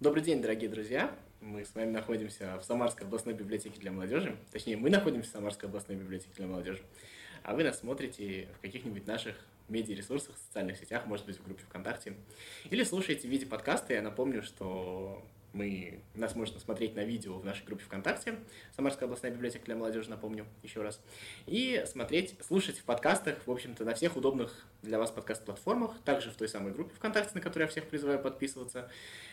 Добрый день, дорогие друзья! Мы с вами находимся в Самарской областной библиотеке для молодежи. Точнее, мы находимся в Самарской областной библиотеке для молодежи. А вы нас смотрите в каких-нибудь наших медиаресурсах, социальных сетях, может быть, в группе ВКонтакте. Или слушаете в виде подкаста. Я напомню, что мы, нас можно смотреть на видео в нашей группе ВКонтакте, Самарская областная библиотека для молодежи, напомню еще раз, и смотреть, слушать в подкастах, в общем-то, на всех удобных для вас подкаст-платформах, также в той самой группе ВКонтакте, на которую я всех призываю подписываться.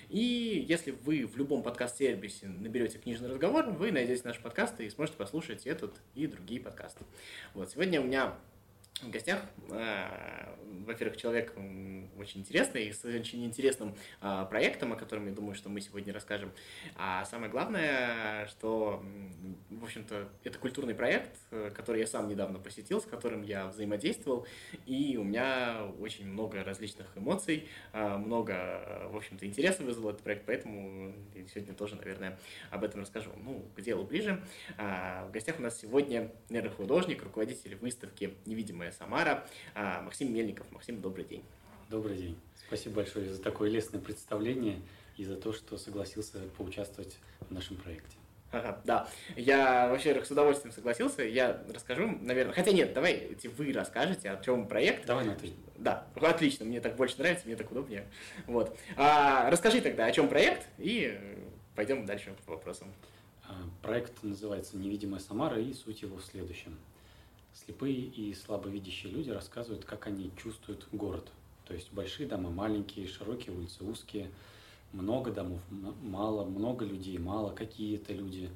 И если вы в любом подкаст-сервисе наберете книжный разговор, вы найдете наши подкасты и сможете послушать этот и другие подкасты. Вот, сегодня у меня в гостях, а, во-первых, человек очень интересный, с очень интересным а, проектом, о котором я думаю, что мы сегодня расскажем. А самое главное, что, в общем-то, это культурный проект, который я сам недавно посетил, с которым я взаимодействовал, и у меня очень много различных эмоций, много, в общем-то, интереса вызвал этот проект, поэтому сегодня тоже, наверное, об этом расскажу. Ну, к делу ближе. В гостях у нас сегодня нейрохудожник, руководитель выставки «Невидимая Самара. А, Максим Мельников. Максим, добрый день. Добрый день. Спасибо большое за такое лестное представление и за то, что согласился поучаствовать в нашем проекте. Ага, да. Я, вообще с удовольствием согласился. Я расскажу, наверное. Хотя нет, давайте вы расскажете, о чем проект. Давай на ты. Да, отлично. Мне так больше нравится, мне так удобнее. Вот. А, расскажи тогда, о чем проект, и пойдем дальше по вопросам. А, проект называется «Невидимая Самара», и суть его в следующем. Слепые и слабовидящие люди рассказывают, как они чувствуют город. То есть большие дома, маленькие, широкие улицы, узкие, много домов, мало, много людей, мало, какие-то люди,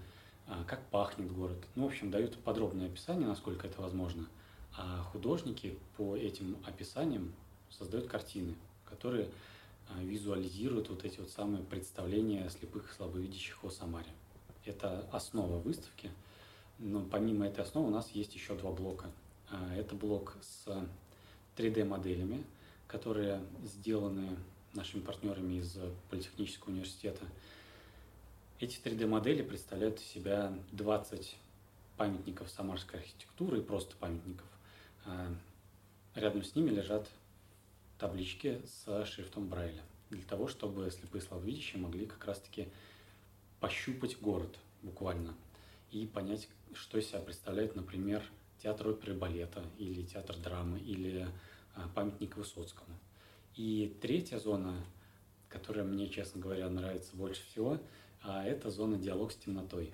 а, как пахнет город. Ну, в общем, дают подробное описание, насколько это возможно. А художники по этим описаниям создают картины, которые а, визуализируют вот эти вот самые представления слепых и слабовидящих о Самаре. Это основа выставки – но помимо этой основы у нас есть еще два блока. А, это блок с 3D-моделями, которые сделаны нашими партнерами из Политехнического университета. Эти 3D-модели представляют из себя 20 памятников самарской архитектуры и просто памятников. А, рядом с ними лежат таблички с шрифтом Брайля, для того, чтобы слепые слабовидящие могли как раз-таки пощупать город буквально – и понять, что из себя представляет, например, театр оперы балета, или театр драмы, или а, памятник Высоцкому. И третья зона, которая мне, честно говоря, нравится больше всего, а, это зона «Диалог с темнотой».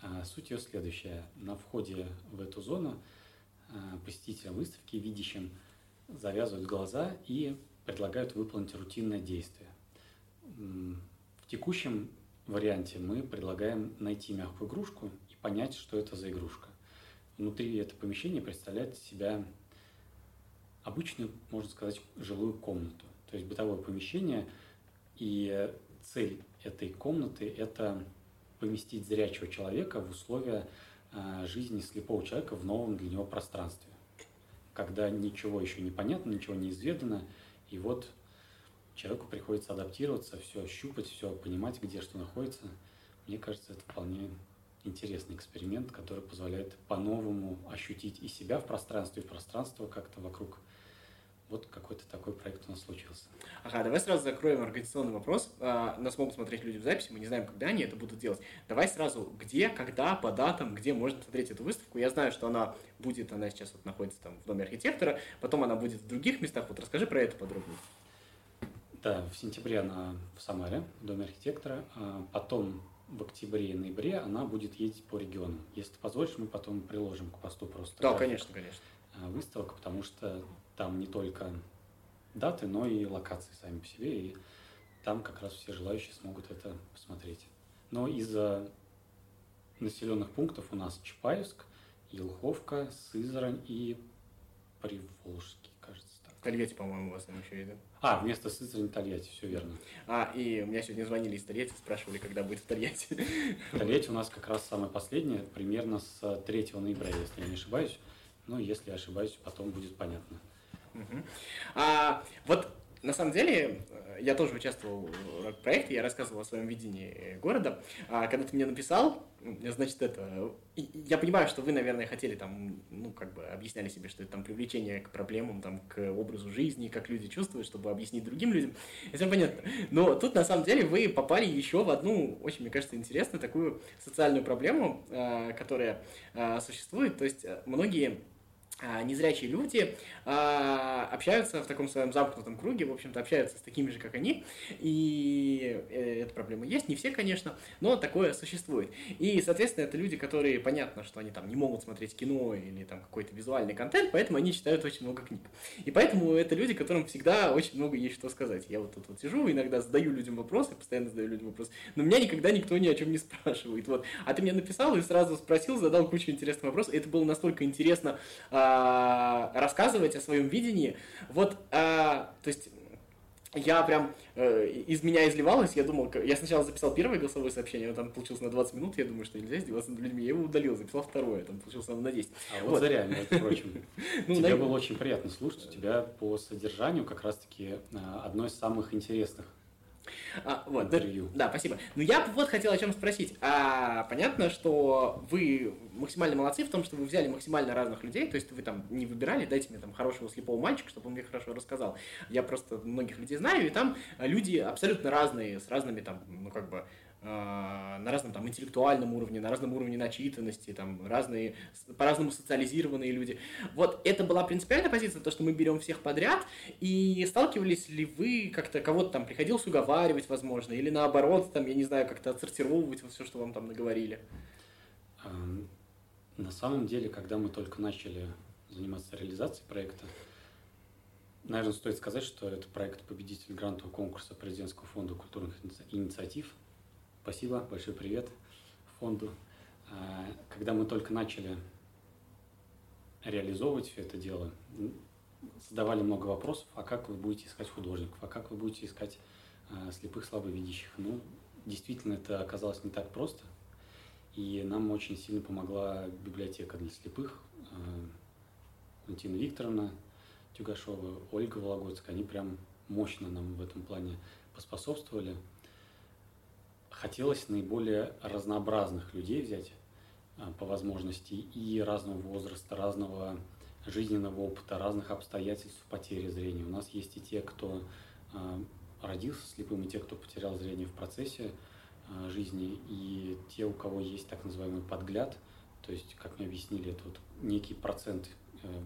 А, суть ее следующая. На входе в эту зону посетителям выставки, видящим, завязывают глаза и предлагают выполнить рутинное действие. В текущем варианте мы предлагаем найти мягкую игрушку понять, что это за игрушка. Внутри это помещение представляет себя обычную, можно сказать, жилую комнату. То есть бытовое помещение, и цель этой комнаты – это поместить зрячего человека в условия а, жизни слепого человека в новом для него пространстве. Когда ничего еще не понятно, ничего не изведано, и вот человеку приходится адаптироваться, все щупать, все понимать, где что находится. Мне кажется, это вполне интересный эксперимент, который позволяет по-новому ощутить и себя в пространстве, и пространство как-то вокруг. Вот какой-то такой проект у нас случился. Ага, давай сразу закроем организационный вопрос. А, нас могут смотреть люди в записи, мы не знаем, когда они это будут делать. Давай сразу, где, когда, по датам, где можно смотреть эту выставку. Я знаю, что она будет, она сейчас вот находится там в доме архитектора, потом она будет в других местах. Вот расскажи про это подробнее. Да, в сентябре она в Самаре, в Доме архитектора. А потом в октябре и ноябре она будет ездить по регионам. Если ты позволишь, мы потом приложим к посту просто да, конечно, конечно. А, выставок, потому что там не только даты, но и локации сами по себе, и там как раз все желающие смогут это посмотреть. Но из населенных пунктов у нас Чапаевск, Елховка, Сызрань и Приволжский. Тольятти, по-моему, у вас там еще идет. А, вместо Сызрани Тольятти, все верно. А, и у меня сегодня звонили из Тольятти, спрашивали, когда будет в Тольятти. Тольятти у нас как раз самое последнее, примерно с 3 ноября, если я не ошибаюсь. Ну, если ошибаюсь, потом будет понятно. Угу. А, вот на самом деле, я тоже участвовал в проекте, я рассказывал о своем видении города. А когда ты мне написал, значит, это... Я понимаю, что вы, наверное, хотели там, ну, как бы объясняли себе, что это там привлечение к проблемам, там, к образу жизни, как люди чувствуют, чтобы объяснить другим людям. Это понятно. Но тут, на самом деле, вы попали еще в одну, очень, мне кажется, интересную такую социальную проблему, а, которая а, существует. То есть многие незрячие люди а, общаются в таком своем замкнутом круге, в общем-то, общаются с такими же, как они, и э, эта проблема есть, не все, конечно, но такое существует. И, соответственно, это люди, которые, понятно, что они там не могут смотреть кино или там какой-то визуальный контент, поэтому они читают очень много книг. И поэтому это люди, которым всегда очень много есть что сказать. Я вот тут вот сижу, иногда задаю людям вопросы, постоянно задаю людям вопросы, но меня никогда никто ни о чем не спрашивает. Вот. А ты мне написал и сразу спросил, задал кучу интересных вопросов, и это было настолько интересно, а, а, рассказывать о своем видении. Вот, а, то есть я прям э, из меня изливалось, я думал, я сначала записал первое голосовое сообщение, оно там получилось на 20 минут, я думаю, что нельзя издеваться над людьми, я его удалил, записал второе, там получилось на 10. А вот, вот. зря, между прочим. Ну, Тебе было очень приятно слушать, у тебя по содержанию как раз-таки а, одно из самых интересных а, вот, да, да, спасибо. Ну, я вот хотел о чем спросить. А, понятно, что вы максимально молодцы в том, что вы взяли максимально разных людей, то есть вы там не выбирали, дайте мне там хорошего слепого мальчика, чтобы он мне хорошо рассказал. Я просто многих людей знаю, и там люди абсолютно разные, с разными там, ну, как бы, на разном там интеллектуальном уровне, на разном уровне начитанности, там разные, по-разному социализированные люди. Вот это была принципиальная позиция, то, что мы берем всех подряд, и сталкивались ли вы как-то, кого-то там приходилось уговаривать, возможно, или наоборот, там, я не знаю, как-то отсортировывать все, что вам там наговорили? На самом деле, когда мы только начали заниматься реализацией проекта, наверное, стоит сказать, что это проект победитель грантового конкурса президентского фонда культурных инициатив – Спасибо, большой привет фонду. А, когда мы только начали реализовывать все это дело, задавали много вопросов, а как вы будете искать художников, а как вы будете искать а, слепых, слабовидящих. Ну, действительно, это оказалось не так просто. И нам очень сильно помогла библиотека для слепых. А, Валентина Викторовна Тюгашова, Ольга Вологодская, они прям мощно нам в этом плане поспособствовали хотелось наиболее разнообразных людей взять а, по возможности и разного возраста, разного жизненного опыта, разных обстоятельств потери зрения. У нас есть и те, кто а, родился слепым, и те, кто потерял зрение в процессе а, жизни, и те, у кого есть так называемый подгляд, то есть, как мне объяснили, это вот некий процент э,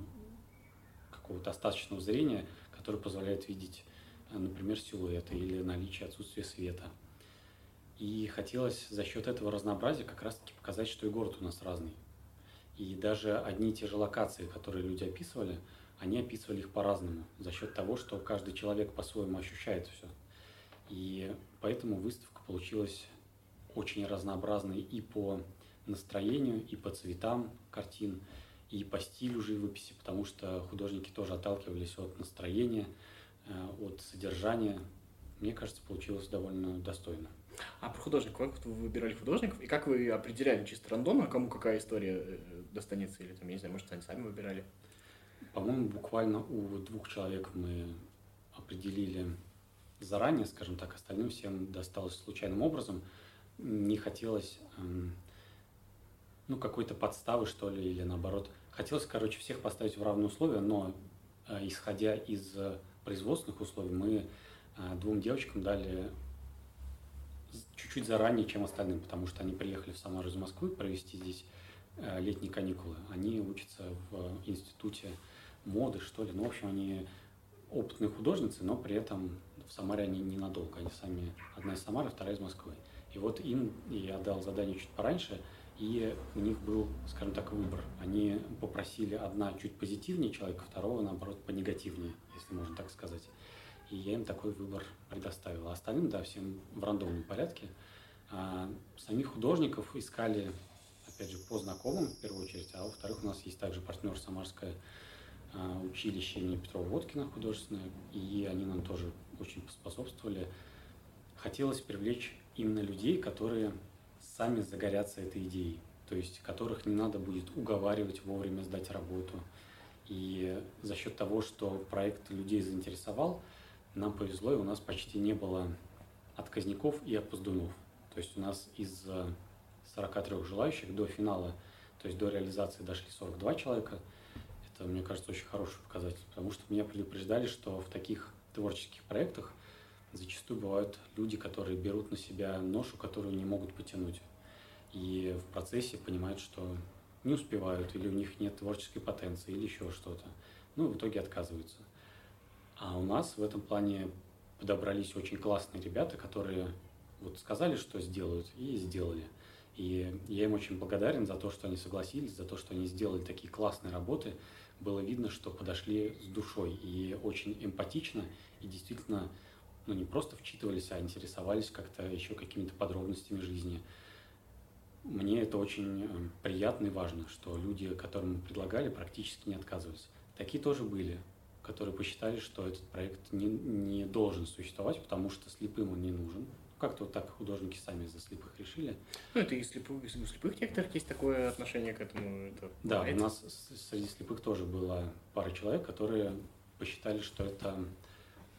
какого-то остаточного зрения, который позволяет видеть, например, силуэты или наличие отсутствия света – и хотелось за счет этого разнообразия как раз-таки показать, что и город у нас разный. И даже одни и те же локации, которые люди описывали, они описывали их по-разному, за счет того, что каждый человек по-своему ощущает все. И поэтому выставка получилась очень разнообразной и по настроению, и по цветам картин, и по стилю живописи, потому что художники тоже отталкивались от настроения, э, от содержания. Мне кажется, получилось довольно достойно. А про художников, как вы выбирали художников, и как вы определяли чисто рандомно, кому какая история э, достанется, или там, я не знаю, может, они сами выбирали? По-моему, буквально у двух человек мы определили заранее, скажем так, остальным всем досталось случайным образом. Не хотелось, эм, ну, какой-то подставы, что ли, или наоборот. Хотелось, короче, всех поставить в равные условия, но э, исходя из производственных условий, мы э, двум девочкам дали чуть-чуть заранее, чем остальным, потому что они приехали в Самару из Москвы провести здесь э, летние каникулы. Они учатся в институте моды, что ли. Ну, в общем, они опытные художницы, но при этом в Самаре они ненадолго. Они сами, одна из Самары, вторая из Москвы. И вот им я дал задание чуть пораньше, и у них был, скажем так, выбор. Они попросили одна чуть позитивнее человека, второго, наоборот, понегативнее, если можно так сказать и я им такой выбор предоставил. А остальным, да, всем в рандомном порядке. А самих художников искали, опять же, по знакомым в первую очередь, а во-вторых, у нас есть также партнер Самарское а, училище имени Петрова Водкина художественное, и они нам тоже очень способствовали. Хотелось привлечь именно людей, которые сами загорятся этой идеей, то есть которых не надо будет уговаривать вовремя сдать работу. И за счет того, что проект людей заинтересовал – нам повезло, и у нас почти не было отказников и опоздунов. То есть у нас из 43 желающих до финала, то есть до реализации дошли 42 человека. Это, мне кажется, очень хороший показатель, потому что меня предупреждали, что в таких творческих проектах зачастую бывают люди, которые берут на себя ношу, которую не могут потянуть. И в процессе понимают, что не успевают, или у них нет творческой потенции, или еще что-то. Ну, в итоге отказываются. А у нас в этом плане подобрались очень классные ребята, которые вот сказали, что сделают, и сделали. И я им очень благодарен за то, что они согласились, за то, что они сделали такие классные работы. Было видно, что подошли с душой и очень эмпатично, и действительно ну, не просто вчитывались, а интересовались как-то еще какими-то подробностями жизни. Мне это очень э, приятно и важно, что люди, которым мы предлагали, практически не отказывались. Такие тоже были, которые посчитали, что этот проект не, не должен существовать, потому что слепым он не нужен. Как-то вот так художники сами за слепых решили. Ну, это и слепых, у слепых некоторых есть такое отношение к этому. Это да, у нас среди слепых тоже была пара человек, которые посчитали, что это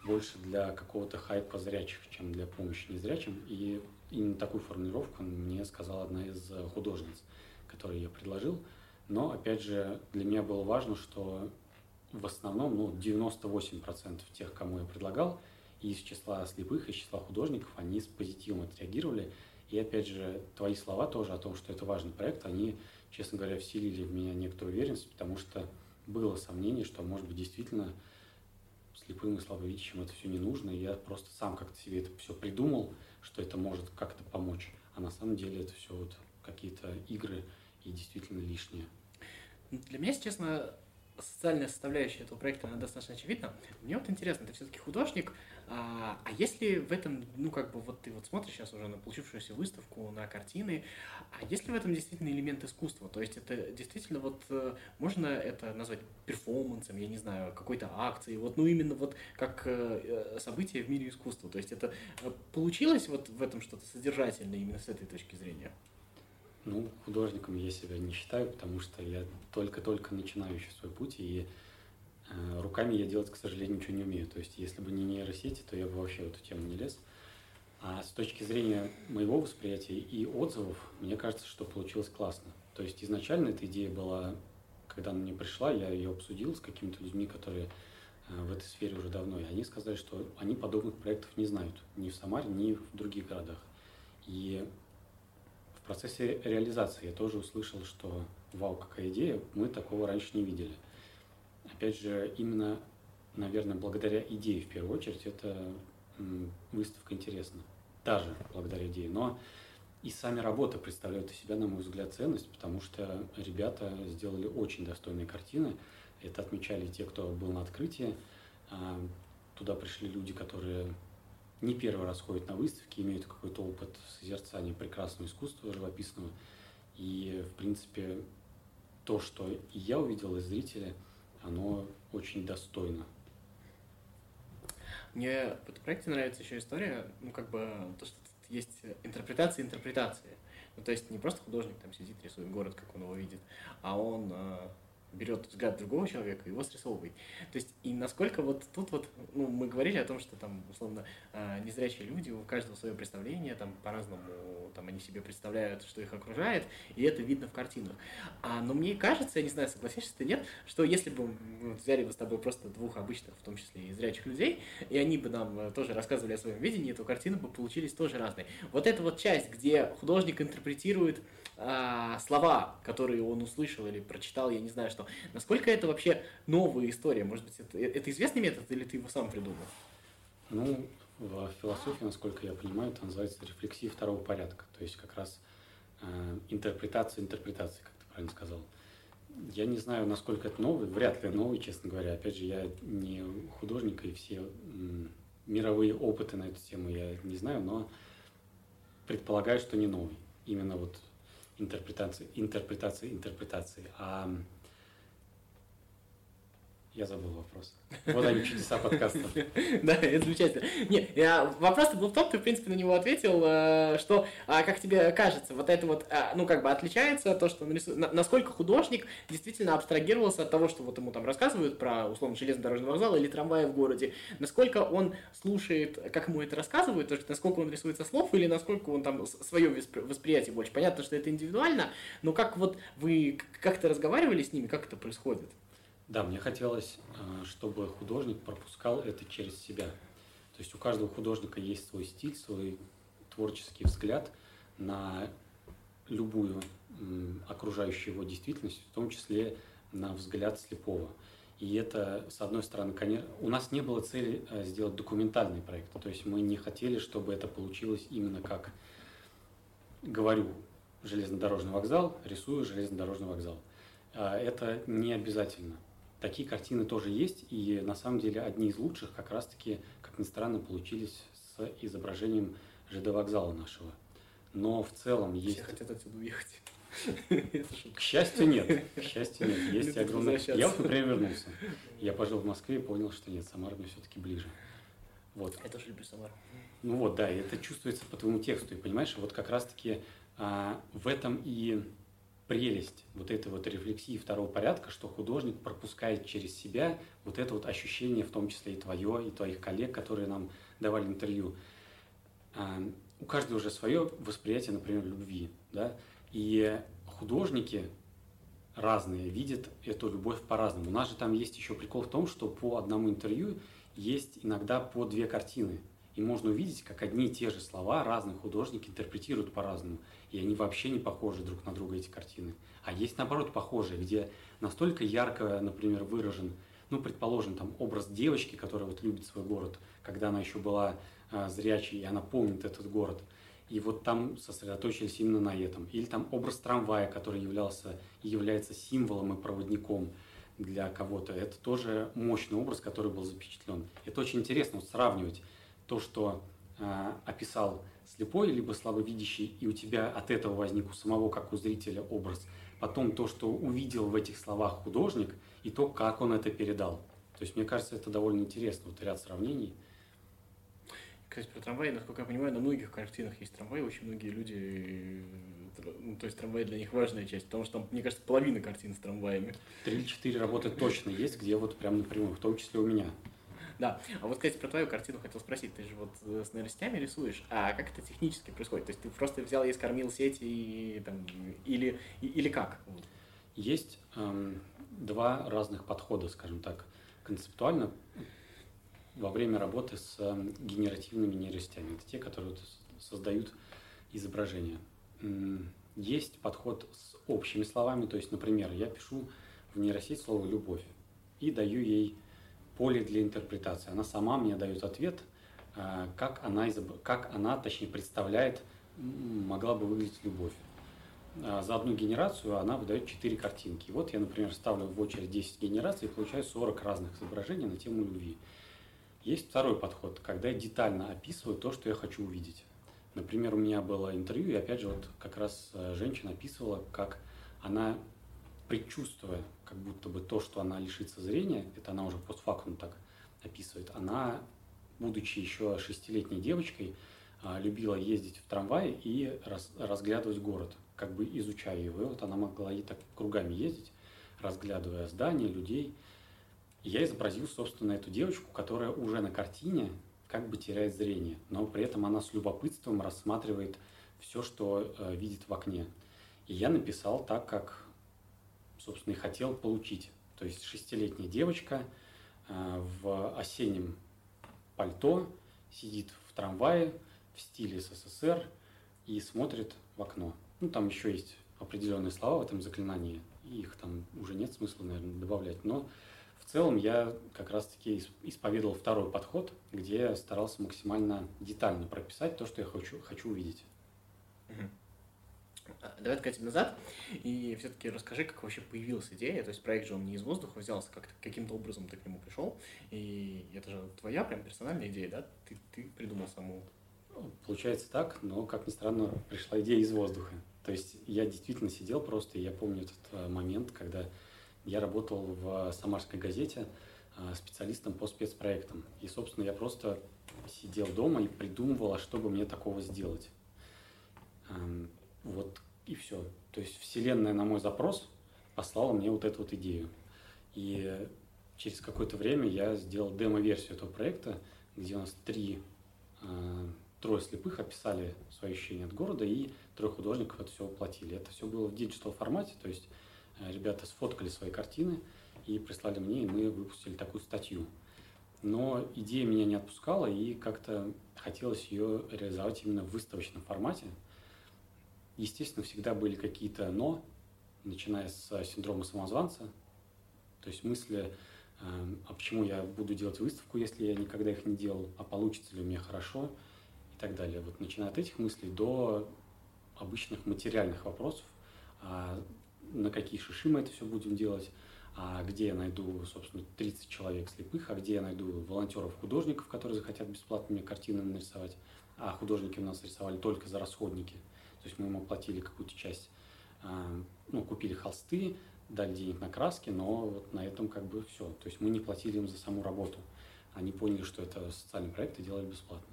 больше для какого-то хайпа зрячих, чем для помощи незрячим. И именно такую формулировку мне сказала одна из художниц, которую я предложил. Но, опять же, для меня было важно, что в основном ну, 98% тех, кому я предлагал, из числа слепых, из числа художников, они с позитивом отреагировали. И, опять же, твои слова тоже о том, что это важный проект, они, честно говоря, вселили в меня некоторую уверенность, потому что было сомнение, что, может быть, действительно слепым и слабовидящим это все не нужно, и я просто сам как-то себе это все придумал, что это может как-то помочь, а на самом деле это все вот какие-то игры и действительно лишние. Для меня, если честно, социальная составляющая этого проекта, она достаточно очевидна. Мне вот интересно, ты все-таки художник, а, а если в этом, ну, как бы, вот ты вот смотришь сейчас уже на получившуюся выставку, на картины, а если в этом действительно элемент искусства? То есть это действительно вот, э, можно это назвать перформансом, я не знаю, какой-то акцией, вот, ну, именно вот как э, э, событие в мире искусства. То есть это получилось вот в этом что-то содержательное именно с этой точки зрения? Ну, художником я себя не считаю, потому что я только-только начинаю еще свой путь, и э, руками я делать, к сожалению, ничего не умею. То есть, если бы не нейросети, то я бы вообще в эту тему не лез. А с точки зрения моего восприятия и отзывов, мне кажется, что получилось классно. То есть, изначально эта идея была, когда она мне пришла, я ее обсудил с какими-то людьми, которые э, в этой сфере уже давно, и они сказали, что они подобных проектов не знают ни в Самаре, ни в других городах. И процессе реализации я тоже услышал, что вау, какая идея, мы такого раньше не видели. Опять же, именно, наверное, благодаря идее в первую очередь, эта выставка интересна. Даже благодаря идее. Но и сами работы представляют из себя, на мой взгляд, ценность, потому что ребята сделали очень достойные картины. Это отмечали те, кто был на открытии. А, туда пришли люди, которые не первый раз ходят на выставки, имеют какой-то опыт созерцания прекрасного искусства живописного. И, в принципе, то, что я увидел, и зрители, оно очень достойно. Мне в этом проекте нравится еще история, ну, как бы, то, что тут есть интерпретация интерпретации. Ну, то есть не просто художник там сидит, рисует город, как он его видит, а он а, берет взгляд другого человека и его срисовывает. То есть, и насколько вот тут вот, ну, мы говорили о том, что там, условно, а, незрячие люди, у каждого свое представление, там, по-разному, там, они себе представляют, что их окружает, и это видно в картинах. А, но мне кажется, я не знаю, согласишься ты нет, что если бы мы взяли бы с тобой просто двух обычных, в том числе и зрячих людей, и они бы нам э, тоже рассказывали о своем видении, то картины бы получились тоже разные. Вот эта вот часть, где художник интерпретирует а, слова, которые он услышал или прочитал, я не знаю что. Насколько это вообще новая история? Может быть, это, это известный метод или ты его сам придумал? Ну, в философии, насколько я понимаю, это называется рефлексия второго порядка. То есть как раз э, интерпретация интерпретации, как ты правильно сказал. Я не знаю, насколько это новый, вряд ли новый, честно говоря. Опять же, я не художник, и все мировые опыты на эту тему я не знаю, но предполагаю, что не новый. Именно вот интерпретации, интерпретации, интерпретации. А Я забыл вопрос. Вот они чудеса подкаста. Да, это замечательно. Нет, вопрос был в том, ты, в принципе, на него ответил, э, что, а, как тебе кажется, вот это вот, а, ну, как бы отличается то, что насколько художник действительно абстрагировался от того, что вот ему там рассказывают про, условно, железнодорожный вокзал или трамваи в городе, насколько он слушает, как ему это рассказывают, то есть насколько он рисует со слов или насколько он там свое восприятие больше. Понятно, что это индивидуально, но как вот вы как-то разговаривали с ними, как это происходит? Да, мне хотелось, э, чтобы художник пропускал это через себя. То есть у каждого художника есть свой стиль, свой творческий взгляд на любую окружающую его действительность, в том числе на взгляд слепого. И это, с одной стороны, конечно, у нас не было цели э, сделать документальный проект. То есть мы не хотели, чтобы это получилось именно как говорю железнодорожный вокзал, рисую железнодорожный вокзал. А это не обязательно. Такие картины тоже есть, и на самом деле одни из лучших как раз-таки, как ни странно, получились с изображением ЖД вокзала нашего. Но в целом есть... Все хотят отсюда уехать. К счастью, нет. К счастью, нет. Есть огромное... Я например, вернулся. Я пожил в Москве и понял, что нет, Самара мне все-таки ближе. Вот. Я тоже люблю Самару. Ну вот, да, это чувствуется по твоему тексту. И понимаешь, вот как раз-таки а, в этом и прелесть вот этой вот рефлексии второго порядка, что художник пропускает через себя вот это вот ощущение, в том числе и твое, и твоих коллег, которые нам давали интервью. А, у каждого уже свое восприятие, например, любви, да, и художники разные видят эту любовь по-разному. У нас же там есть еще прикол в том, что по одному интервью есть иногда по две картины. И можно увидеть, как одни и те же слова разные художники интерпретируют по-разному. И они вообще не похожи друг на друга, эти картины. А есть, наоборот, похожие, где настолько ярко, например, выражен, ну, предположим, там образ девочки, которая вот любит свой город, когда она еще была э, зрячей, и она помнит этот город. И вот там сосредоточились именно на этом. Или там образ трамвая, который являлся является символом и проводником для кого-то. Это тоже мощный образ, который был запечатлен. Это очень интересно вот, сравнивать то, что э, описал слепой, либо слабовидящий, и у тебя от этого возник у самого, как у зрителя, образ. Потом то, что увидел в этих словах художник, и то, как он это передал. То есть, мне кажется, это довольно интересно, вот ряд сравнений. Кстати, про трамваи, насколько я понимаю, на многих картинах есть трамваи, очень многие люди, ну, то есть трамвай для них важная часть, потому что там, мне кажется, половина картин с трамваями. Три или четыре работы точно есть, где вот прям напрямую, в том числе у меня. Да. А вот, кстати, про твою картину хотел спросить. Ты же вот э, с нейросетями рисуешь, а как это технически происходит? То есть ты просто взял и скормил сеть и там или или как? Есть эм, два разных подхода, скажем так, концептуально во время работы с эм, генеративными нейросетями. Это те, которые создают изображения. Есть подход с общими словами, то есть, например, я пишу в нейросеть слово «любовь» и даю ей поле для интерпретации. Она сама мне дает ответ, э, как она, как она точнее, представляет, могла бы выглядеть любовь. А за одну генерацию она выдает 4 картинки. Вот я, например, ставлю в очередь 10 генераций и получаю 40 разных изображений на тему любви. Есть второй подход, когда я детально описываю то, что я хочу увидеть. Например, у меня было интервью, и опять же, вот как раз э, женщина описывала, как она предчувствуя как будто бы то, что она лишится зрения, это она уже постфактум так описывает, она, будучи еще шестилетней девочкой, а, любила ездить в трамвае и раз, разглядывать город, как бы изучая его. И вот она могла и так кругами ездить, разглядывая здания, людей. Я изобразил, собственно, эту девочку, которая уже на картине как бы теряет зрение, но при этом она с любопытством рассматривает все, что э, видит в окне. И я написал так, как собственно, и хотел получить. То есть шестилетняя девочка э, в осеннем пальто сидит в трамвае в стиле СССР и смотрит в окно. Ну, там еще есть определенные слова в этом заклинании, их там уже нет смысла, наверное, добавлять, но в целом я как раз-таки исповедовал второй подход, где я старался максимально детально прописать то, что я хочу, хочу увидеть. Давай откатим назад и все-таки расскажи, как вообще появилась идея. То есть проект же он не из воздуха взялся, как каким-то образом ты к нему пришел. И это же твоя прям персональная идея, да? Ты, ты придумал саму. Ну, получается так, но, как ни странно, пришла идея из воздуха. То есть я действительно сидел просто, и я помню этот э, момент, когда я работал в «Самарской газете» а, специалистом по спецпроектам. И, собственно, я просто сидел дома и придумывал, а что бы мне такого сделать. Вот и все. То есть Вселенная на мой запрос послала мне вот эту вот идею. И через какое-то время я сделал демо-версию этого проекта, где у нас три, э, трое слепых описали свои ощущения от города, и трое художников это все воплотили. Это все было в digital формате, то есть э, ребята сфоткали свои картины и прислали мне, и мы выпустили такую статью. Но идея меня не отпускала, и как-то хотелось ее реализовать именно в выставочном формате. Естественно, всегда были какие-то «но», начиная с синдрома самозванца, то есть мысли Эм, а почему я буду делать выставку, если я никогда их не делал, а получится ли у меня хорошо? и так далее. Вот начиная от этих мыслей до обычных материальных вопросов, а на какие шиши мы это все будем делать, а где я найду, собственно, 30 человек слепых, а где я найду волонтеров-художников, которые захотят бесплатно мне картины нарисовать, а художники у нас рисовали только за расходники, то есть мы им оплатили какую-то часть, эм, ну, купили холсты, дали денег на краски, но вот на этом как бы все. То есть мы не платили им за саму работу. Они поняли, что это социальный проект и делали бесплатно.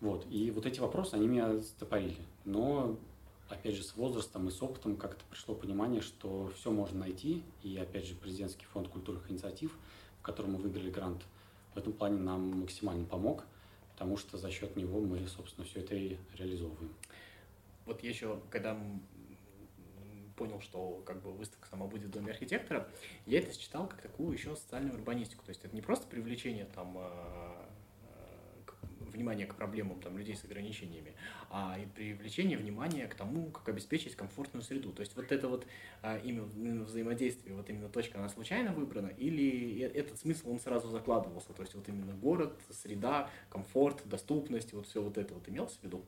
Вот. И вот эти вопросы, они меня стопорили. Но, опять же, с возрастом и с опытом как-то пришло понимание, что все можно найти. И, опять же, президентский фонд культурных инициатив, в котором мы выиграли грант, в этом плане нам максимально помог, потому что за счет него мы, собственно, все это и реализовываем. Вот я еще, когда понял, что как бы выставка сама будет в Доме архитектора, я это считал как такую еще социальную урбанистику. То есть это не просто привлечение там а, а, внимания к проблемам там, людей с ограничениями, а и привлечение внимания к тому, как обеспечить комфортную среду. То есть вот это вот а, именно взаимодействие, вот именно точка, она случайно выбрана, или этот смысл, он сразу закладывался, то есть вот именно город, среда, комфорт, доступность, вот все вот это вот имелось в виду?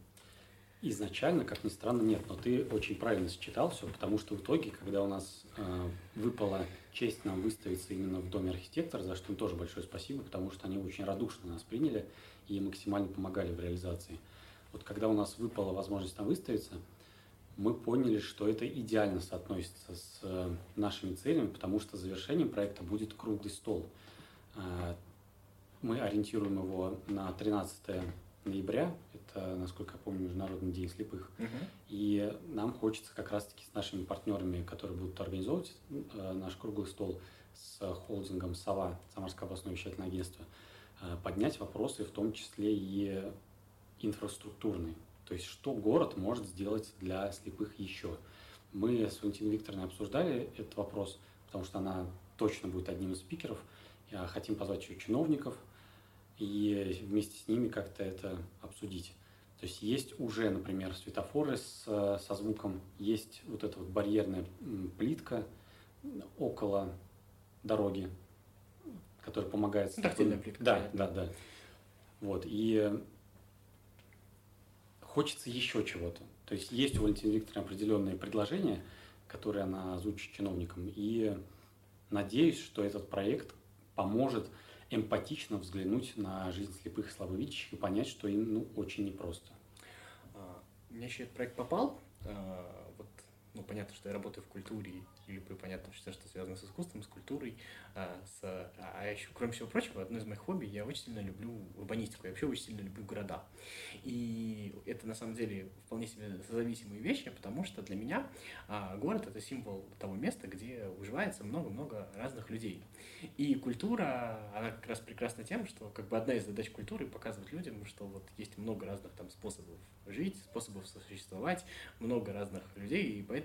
Изначально, как ни странно, нет, но ты очень правильно считал все, потому что в итоге, когда у нас э, выпала честь нам выставиться именно в Доме архитектора, за что им тоже большое спасибо, потому что они очень радушно нас приняли и максимально помогали в реализации. Вот когда у нас выпала возможность там выставиться, мы поняли, что это идеально соотносится с э, нашими целями, потому что завершением проекта будет круглый стол. Э, мы ориентируем его на 13 ноября, это, насколько я помню, Международный день слепых. Uh-huh. И нам хочется как раз-таки с нашими партнерами, которые будут организовывать э, наш круглый стол с холдингом «Сова», Самарское областное вещательное агентство, э, поднять вопросы, в том числе и инфраструктурные. То есть, что город может сделать для слепых еще. Мы с Валентиной Викторовной обсуждали этот вопрос, потому что она точно будет одним из спикеров. Хотим позвать еще чиновников – и вместе с ними как-то это обсудить. То есть есть уже, например, светофоры с, со звуком, есть вот эта вот барьерная плитка около дороги, которая помогает... Тактильная плитка. Да, да, да. Вот, и хочется еще чего-то. То есть есть у Валентины Викторовны определенные предложения, которые она озвучит чиновникам, и надеюсь, что этот проект поможет эмпатично взглянуть на жизнь слепых и слабовидящих и понять, что им ну, очень непросто. А, у меня еще этот проект попал. А, ну, понятно, что я работаю в культуре и люблю, понятно, все, что связано с искусством, с культурой. А, с, а еще, кроме всего прочего, одно из моих хобби, я очень сильно люблю урбанистику, я вообще очень сильно люблю города. И это, на самом деле, вполне себе зависимые вещи, потому что для меня а, город — это символ того места, где уживается много-много разных людей. И культура, она как раз прекрасна тем, что как бы одна из задач культуры — показывать людям, что вот есть много разных там способов жить, способов существовать, много разных людей, и поэтому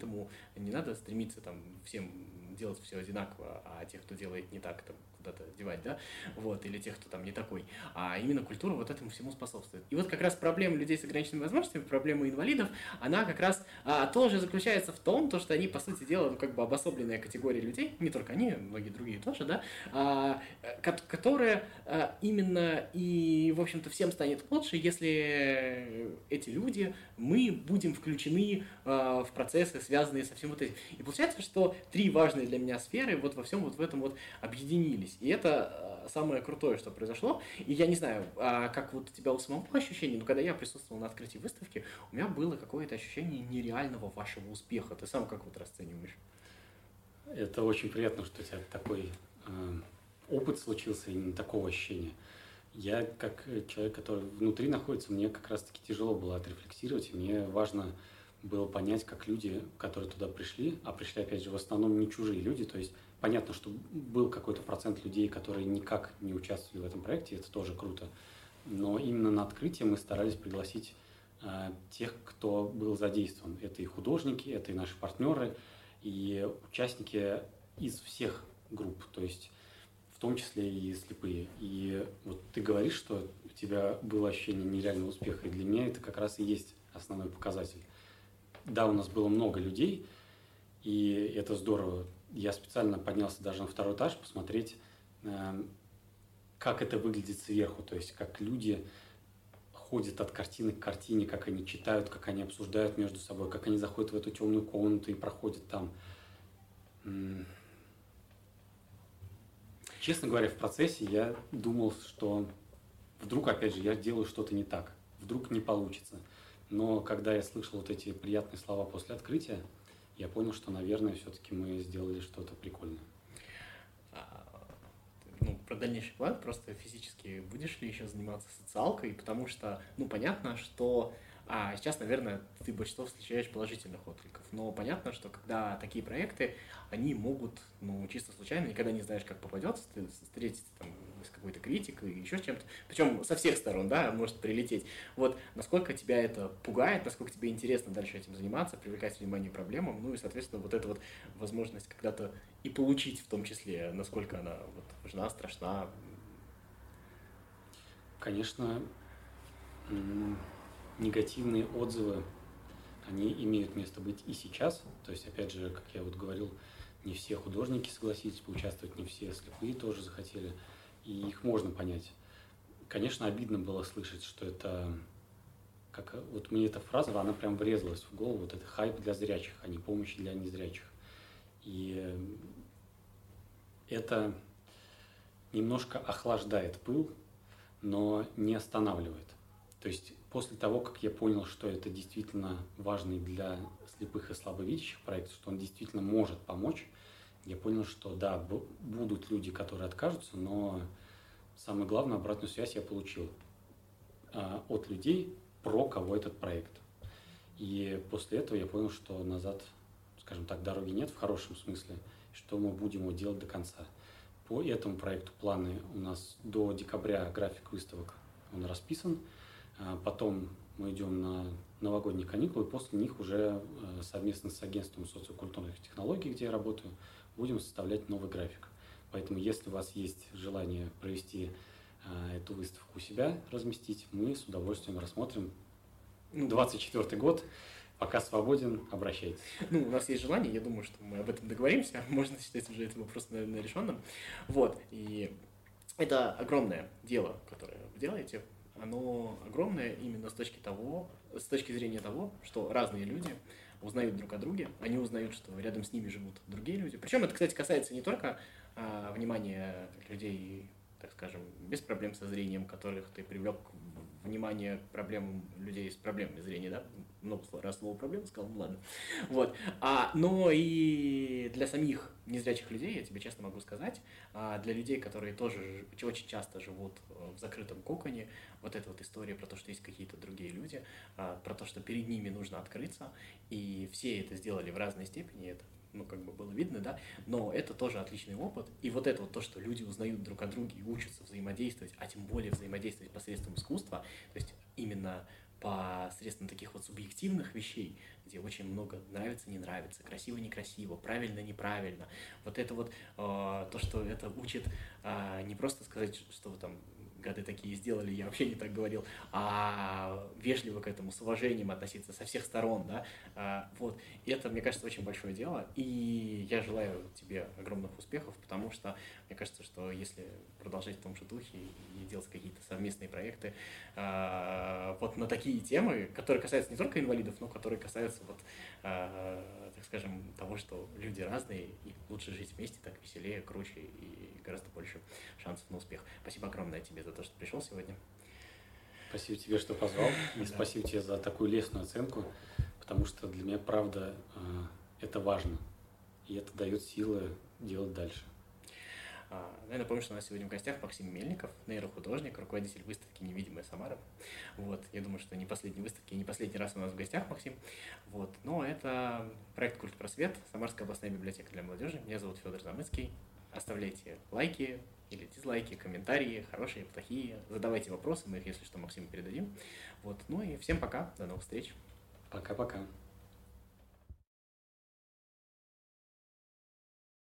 не надо стремиться там всем делать все одинаково, а тех, кто делает не так, там куда-то девать, да, вот, или тех, кто там не такой. А именно культура вот этому всему способствует. И вот как раз проблема людей с ограниченными возможностями, проблема инвалидов, она как раз а, тоже заключается в том, то, что они, по сути дела, ну, как бы обособленная категория людей, не только они, многие другие тоже, да, а, которая а, именно и, в общем-то, всем станет лучше, если эти люди, мы будем включены а, в процессы, связанные со всем вот этим. И получается, что три важные для меня сферы вот во всем вот в этом вот объединились. И это э, самое крутое, что произошло. И я не знаю, а как вот у тебя у самого ощущение, но когда я присутствовал на открытии выставки, у меня было какое-то ощущение нереального вашего успеха. Ты сам как вот расцениваешь? Это очень приятно, что у тебя такой э, опыт случился, именно такого ощущения. Я, как человек, который внутри находится, мне как раз-таки тяжело было отрефлексировать, и мне важно было понять, как люди, которые туда пришли, а пришли, опять же, в основном не чужие люди, то есть понятно, что был какой-то процент людей, которые никак не участвовали в этом проекте, это тоже круто, но именно на открытие мы старались пригласить э, тех, кто был задействован. Это и художники, это и наши партнеры, и участники из всех групп, то есть в том числе и слепые. И вот ты говоришь, что у тебя было ощущение нереального успеха, и для меня это как раз и есть основной показатель. Да, у нас было много людей, и это здорово. Я специально поднялся даже на второй этаж посмотреть, э, как это выглядит сверху, то есть как люди ходят от картины к картине, как они читают, как они обсуждают между собой, как они заходят в эту темную комнату и проходят там. Честно говоря, в процессе я думал, что вдруг, опять же, я делаю что-то не так, вдруг не получится. Но когда я слышал вот эти приятные слова после открытия, я понял, что, наверное, все-таки мы сделали что-то прикольное. А, ну, про дальнейший план просто физически будешь ли еще заниматься социалкой, потому что, ну, понятно, что а сейчас, наверное, ты большинство встречаешь положительных откликов. Но понятно, что когда такие проекты, они могут, ну, чисто случайно, никогда не знаешь, как попадется, ты встретиться там с какой-то критикой, еще с чем-то. Причем со всех сторон, да, может прилететь. Вот насколько тебя это пугает, насколько тебе интересно дальше этим заниматься, привлекать внимание к проблемам, ну и, соответственно, вот эта вот возможность когда-то и получить в том числе, насколько она вот важна, страшна. Конечно, негативные отзывы, они имеют место быть и сейчас. То есть, опять же, как я вот говорил, не все художники согласились поучаствовать, не все слепые тоже захотели, и их можно понять. Конечно, обидно было слышать, что это как вот мне эта фраза, она прям врезалась в голову, вот это хайп для зрячих, а не помощь для незрячих. И это немножко охлаждает пыл, но не останавливает. То есть после того, как я понял, что это действительно важный для слепых и слабовидящих проект, что он действительно может помочь, я понял, что да, будут люди, которые откажутся, но самое главное, обратную связь я получил а, от людей, про кого этот проект. И после этого я понял, что назад, скажем так, дороги нет в хорошем смысле, что мы будем его делать до конца. По этому проекту планы у нас до декабря график выставок он расписан. А потом мы идем на новогодние каникулы, после них уже э, совместно с агентством социокультурных технологий, где я работаю, будем составлять новый график. Поэтому, если у вас есть желание провести э, эту выставку у себя, разместить, мы с удовольствием рассмотрим. 24 ну, год, пока свободен, обращайтесь. Ну, у нас есть желание, я думаю, что мы об этом договоримся, можно считать уже этот вопрос, наверное, решенным. Вот, и это огромное дело, которое вы делаете, оно огромное именно с точки, того, с точки зрения того, что разные люди узнают друг о друге, они узнают, что рядом с ними живут другие люди. Причем это, кстати, касается не только а, внимания людей, так скажем, без проблем со зрением, которых ты привлек внимание проблемам людей с проблемами зрения, да, много раз слово проблема сказал, ну ладно. Вот. А, но и для самих незрячих людей, я тебе честно могу сказать, а для людей, которые тоже очень часто живут э, в закрытом коконе, вот эта вот история про то, что есть какие-то другие люди, а, про то, что перед ними нужно открыться, и все это сделали в разной степени, это ну, как бы было видно, да, но это тоже отличный опыт. И вот это вот то, что люди узнают друг о друге и учатся взаимодействовать, а тем более взаимодействовать посредством искусства, то есть именно посредством таких вот субъективных вещей, где очень много нравится, не нравится, красиво, некрасиво, правильно, неправильно. Вот это вот э, то, что это учит э, не просто сказать, что вы там гады такие сделали, я вообще не так говорил, а вежливо к этому, с уважением относиться со всех сторон, да, а, вот, и это, мне кажется, очень большое дело, и я желаю тебе огромных успехов, потому что мне кажется, что если продолжать в том же духе и делать какие-то совместные проекты, а, вот на такие темы, которые касаются не только инвалидов, но которые касаются вот а, так скажем, того, что люди разные, и лучше жить вместе, так веселее, круче и гораздо больше шансов на успех. Спасибо огромное тебе за то, что пришел сегодня. Спасибо тебе, что позвал, и спасибо тебе за такую лестную оценку, потому что для меня, правда, э, это важно. и это дает силы делать дальше. А, ну, я напомню, что у нас сегодня в гостях Максим Мельников, нейрохудожник, руководитель выставки «Невидимая Самара». Вот, я думаю, что не последней выставки, не последний раз у нас в гостях Максим. Вот, но это проект «Культ просвет», Самарская областная библиотека для молодежи. Меня зовут Федор Замыцкий. Оставляйте лайки или дизлайки, комментарии, хорошие, плохие. Задавайте вопросы, мы их, если что, Максиму передадим. Вот, ну и всем пока, до новых встреч. Пока-пока.